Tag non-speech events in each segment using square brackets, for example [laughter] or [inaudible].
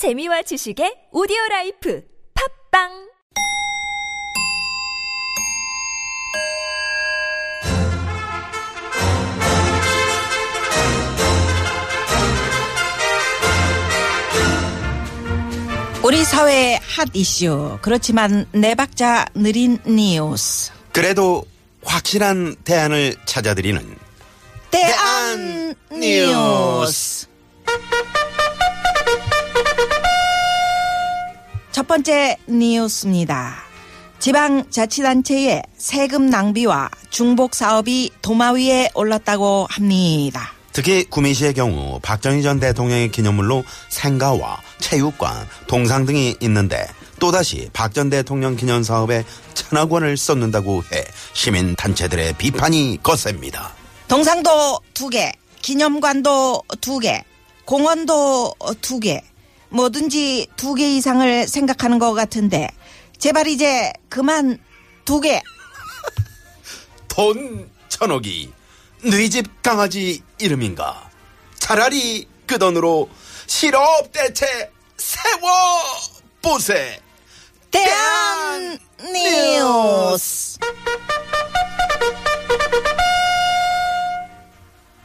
재미와 지식의 오디오 life 팟빵! 우리 사회의 핫 이슈 그렇지만 네 박자 느린 뉴스. 그래도 확실한 대안을 찾아드리는 대안 뉴스 첫 번째 뉴스입니다. 지방자치단체의 세금 낭비와 중복 사업이 도마 위에 올랐다고 합니다. 특히 구미시의 경우 박정희 전 대통령의 기념물로 생가와 체육관, 동상 등이 있는데 또다시 박 전 대통령 기념 사업에 천억 원을 쏟는다고 해 시민 단체들의 비판이 거셉니다. 동상도 두 개, 기념관도 두 개, 공원도 두 개, 뭐든지 두 개 이상을 생각하는 것 같은데 제발 이제 그만 두 개. 돈 천억이 너희 집 강아지 이름인가? 차라리 그 돈으로 실업 대책 세워 보세. 대한 뉴스.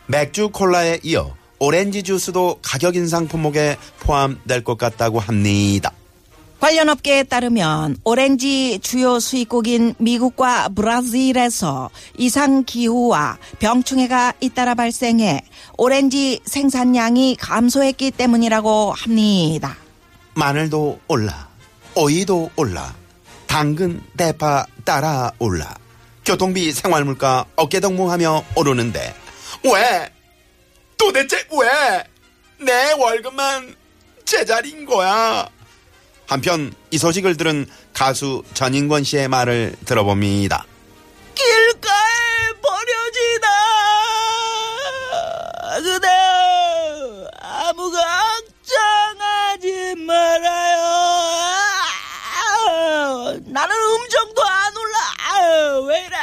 맥주 콜라에 이어 오렌지 주스도 가격 인상 품목에 포함될 것 같다고 합니다. 관련 업계에 따르면 오렌지 주요 수입국인 미국과 브라질에서 이상 기후와 병충해가 잇따라 발생해 오렌지 생산량이 감소했기 때문이라고 합니다. 마늘도 올라, 오이도 올라, 당근, 대파 따라 올라. 교통비, 생활물가 어깨동무하며 오르는데 왜? 도대체 왜? 내 월급만 제자리인 거야. 한편 이 소식을 들은 가수 전인권 씨의 말을 들어봅니다. 길가에 버려지다 그대 아무 걱정하지 말아요 나는 음정도 안 올라 왜 이래.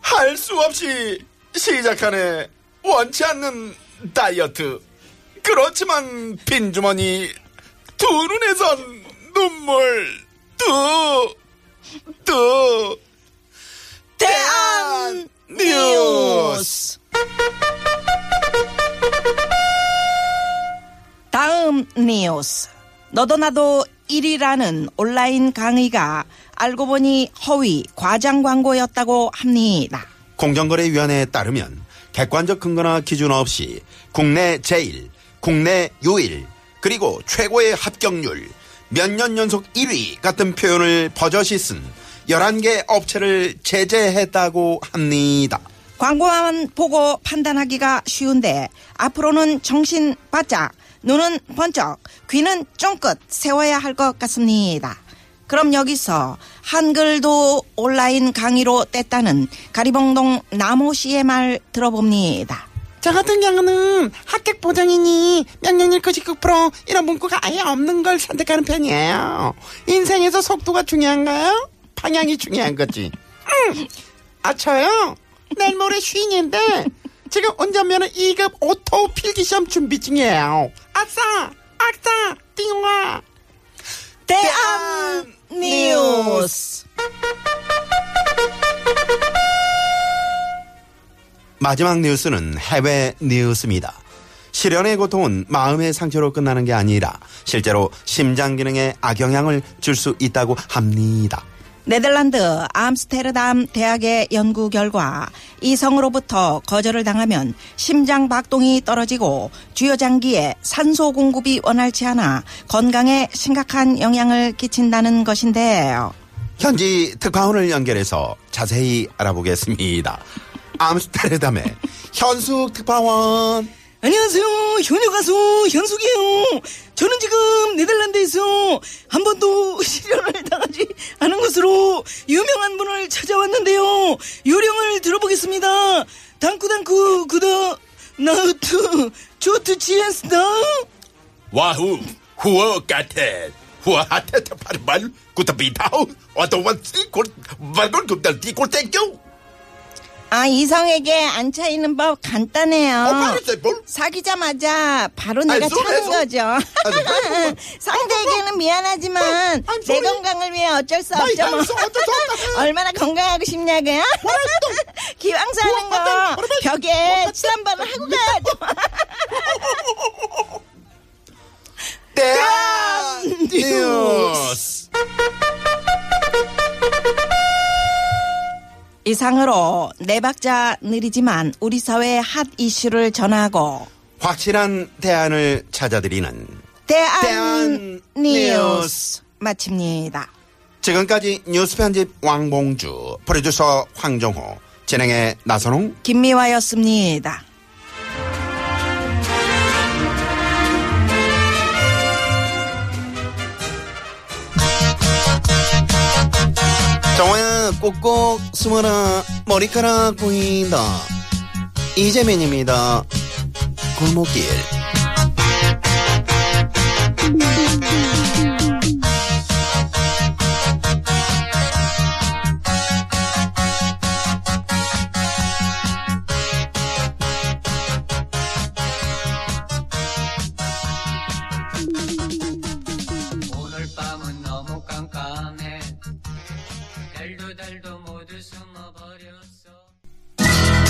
할 수 없이 시작하네. 원치 않는 다이어트. 그렇지만 빈주머니 두 눈에선 눈물 두, 두. 대한 뉴스 다음 뉴스 너도 나도 1위라는 온라인 강의가 알고 보니 허위 과장 광고였다고 합니다. 공정거래위원회에 따르면 객관적 근거나 기준 없이 국내 제1, 국내 유일, 그리고 최고의 합격률, 몇 년 연속 1위 같은 표현을 버젓이 쓴 11개 업체를 제재했다고 합니다. 광고만 보고 판단하기가 쉬운데 앞으로는 정신 바짝, 눈은 번쩍, 귀는 쫑긋 세워야 할 것 같습니다. 그럼 여기서 한글도 온라인 강의로 뗐다는 가리봉동 나모 씨의 말 들어봅니다. 저 같은 경우는 합격 보장이니 명령일 99% 이런 문구가 아예 없는 걸 선택하는 편이에요. 인생에서 속도가 중요한가요? 방향이 중요한 거지. 음. 아 저요? 내일 모레 쉰인데 지금 운전면허 2급 오토 필기시험 준비 중이에요. 아싸! 아싸! 띵화! 대한 뉴스. 마지막 뉴스는 해외 뉴스입니다. 실연의 고통은 마음의 상처로 끝나는 게 아니라 실제로 심장 기능에 악영향을 줄 수 있다고 합니다. 네덜란드 암스테르담 대학의 연구 결과 이성으로부터 거절을 당하면 심장 박동이 떨어지고 주요 장기에 산소 공급이 원활치 않아 건강에 심각한 영향을 끼친다는 것인데요. 현지 특파원을 연결해서 자세히 알아보겠습니다. 암스테르담의 현숙 특파원. 안녕하세요. 효녀 가수 현숙이에요. 저는 지금 네덜란드에서 한 번도 [laughs] 실현을 당하지 않은 것으로 유명한 분을 찾아왔는데요. 요령을 들어보겠습니다. 당쿠당쿠 구더 나우트 조트 치엔스다. 와후 후어 까테 후어 하테테 파르말 구타비타우 어떠원 시골 말건 굽달티 골땡교 아, 이성에게 안 차이는 법 간단해요. 어, 말했어요, 뭘? 사귀자마자 바로 내가 쏘, 차는 쏘. 거죠. 쏘. 상대에게는 미안하지만 I'm 내. 건강을 위해 어쩔 수 없죠. 뭐. 얼마나 건강하고 싶냐고요? [laughs] 기왕 사는 거 벽에 칠 한 번은 하고 가야죠. 대한 [laughs] 뉴스. 이상으로 네 박자 느리지만 우리 사회의 핫 이슈를 전하고 확실한 대안을 찾아드리는 대안, 대안 뉴스. 마칩니다. 지금까지 뉴스 편집 왕봉주, 프로듀서 황정호, 진행의 나선홍, 김미화였습니다. 정호야 꼭꼭 숨어라. 머리카락 보인다. 이재민입니다. 골목길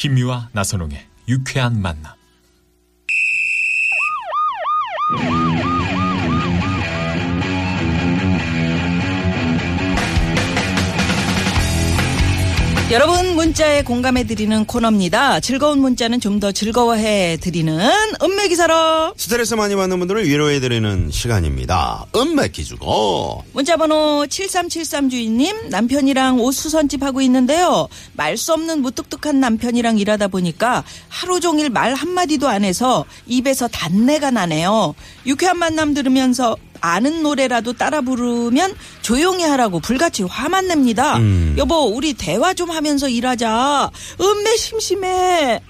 김미화 나선홍의 유쾌한 만남. 여러분 문자에 공감해 드리는 코너입니다. 즐거운 문자는 좀 더 즐거워해 드리는 음메 기사로 스트레스 많이 받는 분들을 위로해 드리는 시간입니다 음맥기 주고 문자 번호 7373 주인님 남편이랑 옷 수선집 하고 있는데요. 말 수 없는 무뚝뚝한 남편이랑 일하다 보니까 하루 종일 말 한마디도 안 해서 입에서 단내가 나네요. 유쾌한 만남 들으면서 아는 노래라도 따라 부르면 조용히 하라고 불같이 화만 냅니다. 음. 여보 우리 대화 좀 하면서 일하자. 음매 심심해.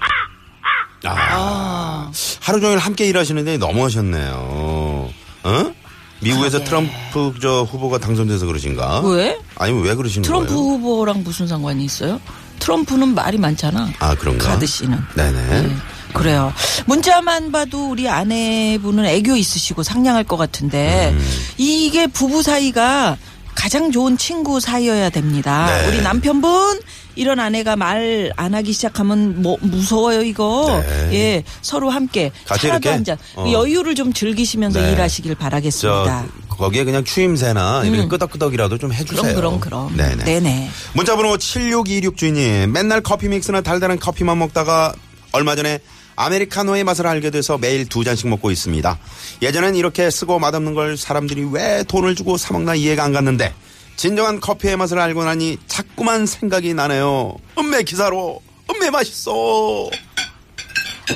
아, 하루 종일 함께 일하시는데 너무하셨네요 어? 미국에서 트럼프 저 후보가 당선돼서 그러신가? 왜? 아니면 왜 그러시는 트럼프 거예요? 후보랑 무슨 상관이 있어요? 트럼프는 말이 많잖아. 아 그런가? 가드 씨는. 네네 네, 그래요. 문자만 봐도 우리 아내분은 애교 있으시고 상냥할 것 같은데 음. 이게 부부 사이가 가장 좋은 친구 사이여야 됩니다. 네. 우리 남편분 이런 아내가 말 안 하기 시작하면 뭐 무서워요 이거. 네. 예, 서로 함께 차라도? 한 잔. 어. 여유를 좀 즐기시면서 네. 일하시길 바라겠습니다. 저 거기에 그냥 추임새나 이렇게 끄덕끄덕이라도 좀 해주세요. 음. 그럼 그럼 그럼. 네네. 네네. 문자번호 7626 주인님 맨날 커피 믹스나 달달한 커피만 먹다가 얼마 전에 아메리카노의 맛을 알게 돼서 매일 두 잔씩 먹고 있습니다. 예전엔 이렇게 쓰고 맛없는 걸 사람들이 왜 돈을 주고 사 먹나 이해가 안 갔는데 진정한 커피의 맛을 알고 나니 자꾸만 생각이 나네요. 음메 기사로 음메 맛있어.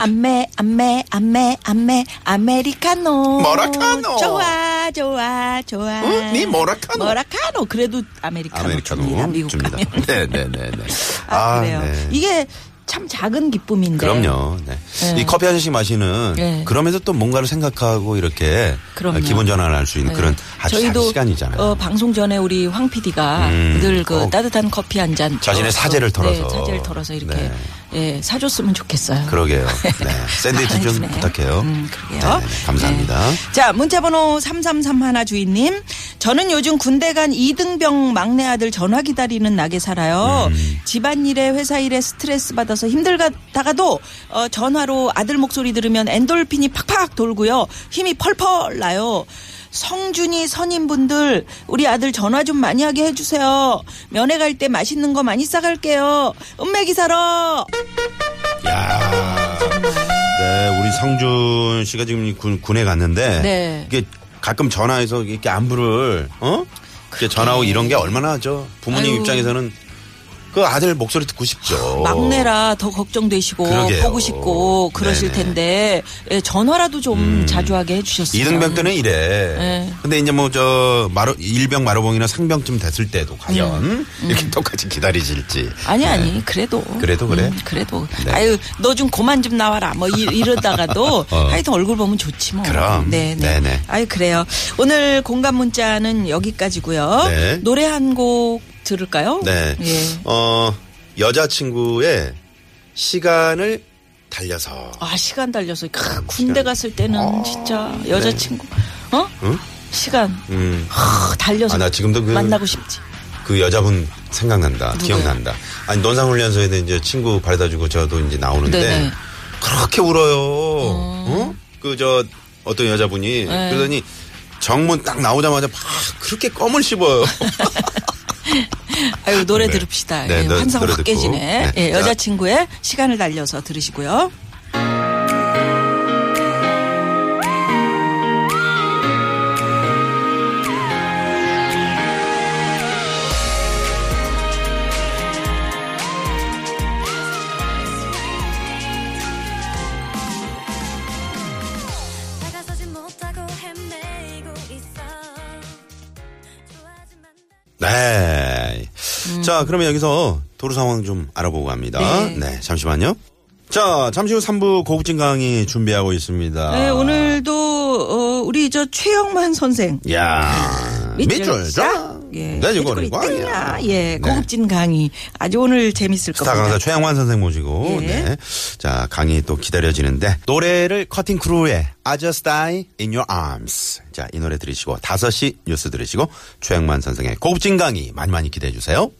안매 안매 안매 안매 아메리카노 모라카노. 좋아 좋아 좋아 응? 네 모라카노. 모라카노 그래도 아메리카노, 아메리카노 줍니다 미국 줍니다. 가면 네네네네. 아, 그래요 네. 이게 참 작은 기쁨인데 그럼요. 네. 네. 이 커피 한 잔씩 마시는 네. 그러면서 또 뭔가를 생각하고 이렇게 그럼요. 기분 전환을 할 수 있는 네. 그런 아주 작은 저희도 시간이잖아요. 어, 방송 전에 우리 황 PD가 음, 늘그꼭 따뜻한 커피 한 잔 자신의 사제를 털어서. 네, 사제를 털어서 이렇게 네. 예, 사줬으면 좋겠어요. 그러게요. [laughs] 네. 샌드위치 좀 잘해주네요. 부탁해요. 음, 그러게요. 네, 네, 감사합니다. 네. 자, 문자번호 3331 주인님. 저는 요즘 군대 간 이등병 막내 아들 전화 기다리는 낙에 살아요. 음. 집안일에 회사 일에 스트레스 받아서 힘들다가도 어, 전화로 아들 목소리 들으면 엔돌핀이 팍팍 돌고요. 힘이 펄펄 나요. 성준이 선임분들 우리 아들 전화 좀 많이 하게 해주세요. 면회 갈 때 맛있는 거 많이 싸갈게요. 음메기 사러. 야 네, 우리 성준 씨가 지금 이 군, 군에 갔는데 네. 이게 가끔 전화해서 이렇게 안부를 어? 이렇게 전화하고 이런 게 얼마나 저 부모님 아유. 입장에서는 그 아들 목소리 듣고 싶죠. 막내라 더 걱정되시고 그러게요. 보고 싶고 그러실 네네. 텐데 예, 전화라도 좀 자주 하게 해주셨으면. 이등병 때는 이래. 네. 근데 이제 뭐 저 마루 일병 마루봉이나 상병쯤 됐을 때도 과연 음. 이렇게 똑같이 기다리실지. 아니 아니 그래도 그래도 그래? 음, 그래도 네. 아유 너좀 그만 좀 나와라 뭐 이, 이러다가도 [laughs] 어. 하여튼 얼굴 보면 좋지 뭐 그럼. 네네 네네. 아유 그래요 오늘 공감 문자는 여기까지고요 네. 노래 한곡 들을까요 네. 예. 어 여자친구의 시간을 달려서. 아 시간 달려서 크, 군대 갔을 때는 진짜 여자친구 어 아, 네. 응? 시간 음. 크, 달려서 아, 나 지금도 그- 만나고 싶지 그 여자분 생각난다. 누구요? 기억난다. 아니 논산훈련소에 이제 친구 바래다주고 저도 이제 나오는데 네네. 그렇게 울어요. 어? 그저 어떤 여자분이 네. 그러더니 정문 딱 나오자마자 막 그렇게 껌을 씹어요. [laughs] [laughs] 아유 노래 네. 들읍시다 네, 예, 노- 환상 노래 확. 깨지네 네. 예, 자. 여자친구의 시간을 달려서 들으시고요 네. 자, 그러면 여기서 도로 상황 좀 알아보고 갑니다. 네. 네. 잠시만요. 자, 잠시 후 3부 고급진 강의 준비하고 있습니다. 네, 오늘도 어, 우리 저 최영만 선생 야 밑줄 쫙. 예, 네, 이거 해주고 이거 있다. 아니야. 예, 네. 고급진 강의 아주 오늘 재밌을 스타 겁니다. 강사 최양환 선생 모시고 예. 네. 자 강의 또 기다려지는데 노래를 커팅 크루의 I Just Die in Your Arms 자 이 노래 들으시고 5시 뉴스 들으시고 최양만 선생의 고급진 강의 많이 많이 기대해 주세요.